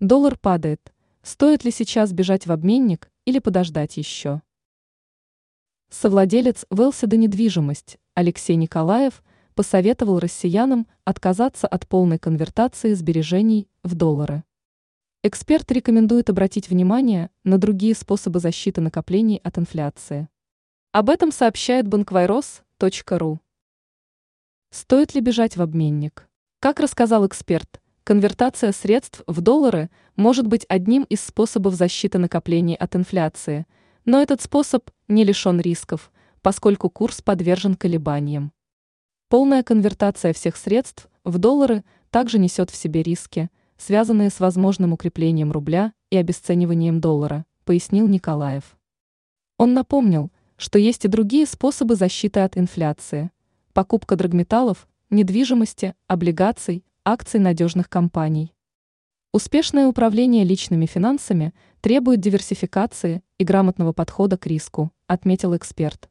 Доллар падает. Стоит ли сейчас бежать в обменник или подождать еще? Совладелец Велседа недвижимость Алексей Николаев посоветовал россиянам отказаться от полной конвертации сбережений в доллары. Эксперт рекомендует обратить внимание на другие способы защиты накоплений от инфляции. Об этом сообщает банквайрос.ру. Стоит ли бежать в обменник? Как рассказал эксперт, конвертация средств в доллары может быть одним из способов защиты накоплений от инфляции, но этот способ не лишен рисков, поскольку курс подвержен колебаниям. Полная конвертация всех средств в доллары также несет в себе риски, связанные с возможным укреплением рубля и обесцениванием доллара, пояснил Николаев. Он напомнил, что есть и другие способы защиты от инфляции. Покупка драгметаллов, недвижимости, облигаций, акций надежных компаний. Успешное управление личными финансами требует диверсификации и грамотного подхода к риску, отметил эксперт.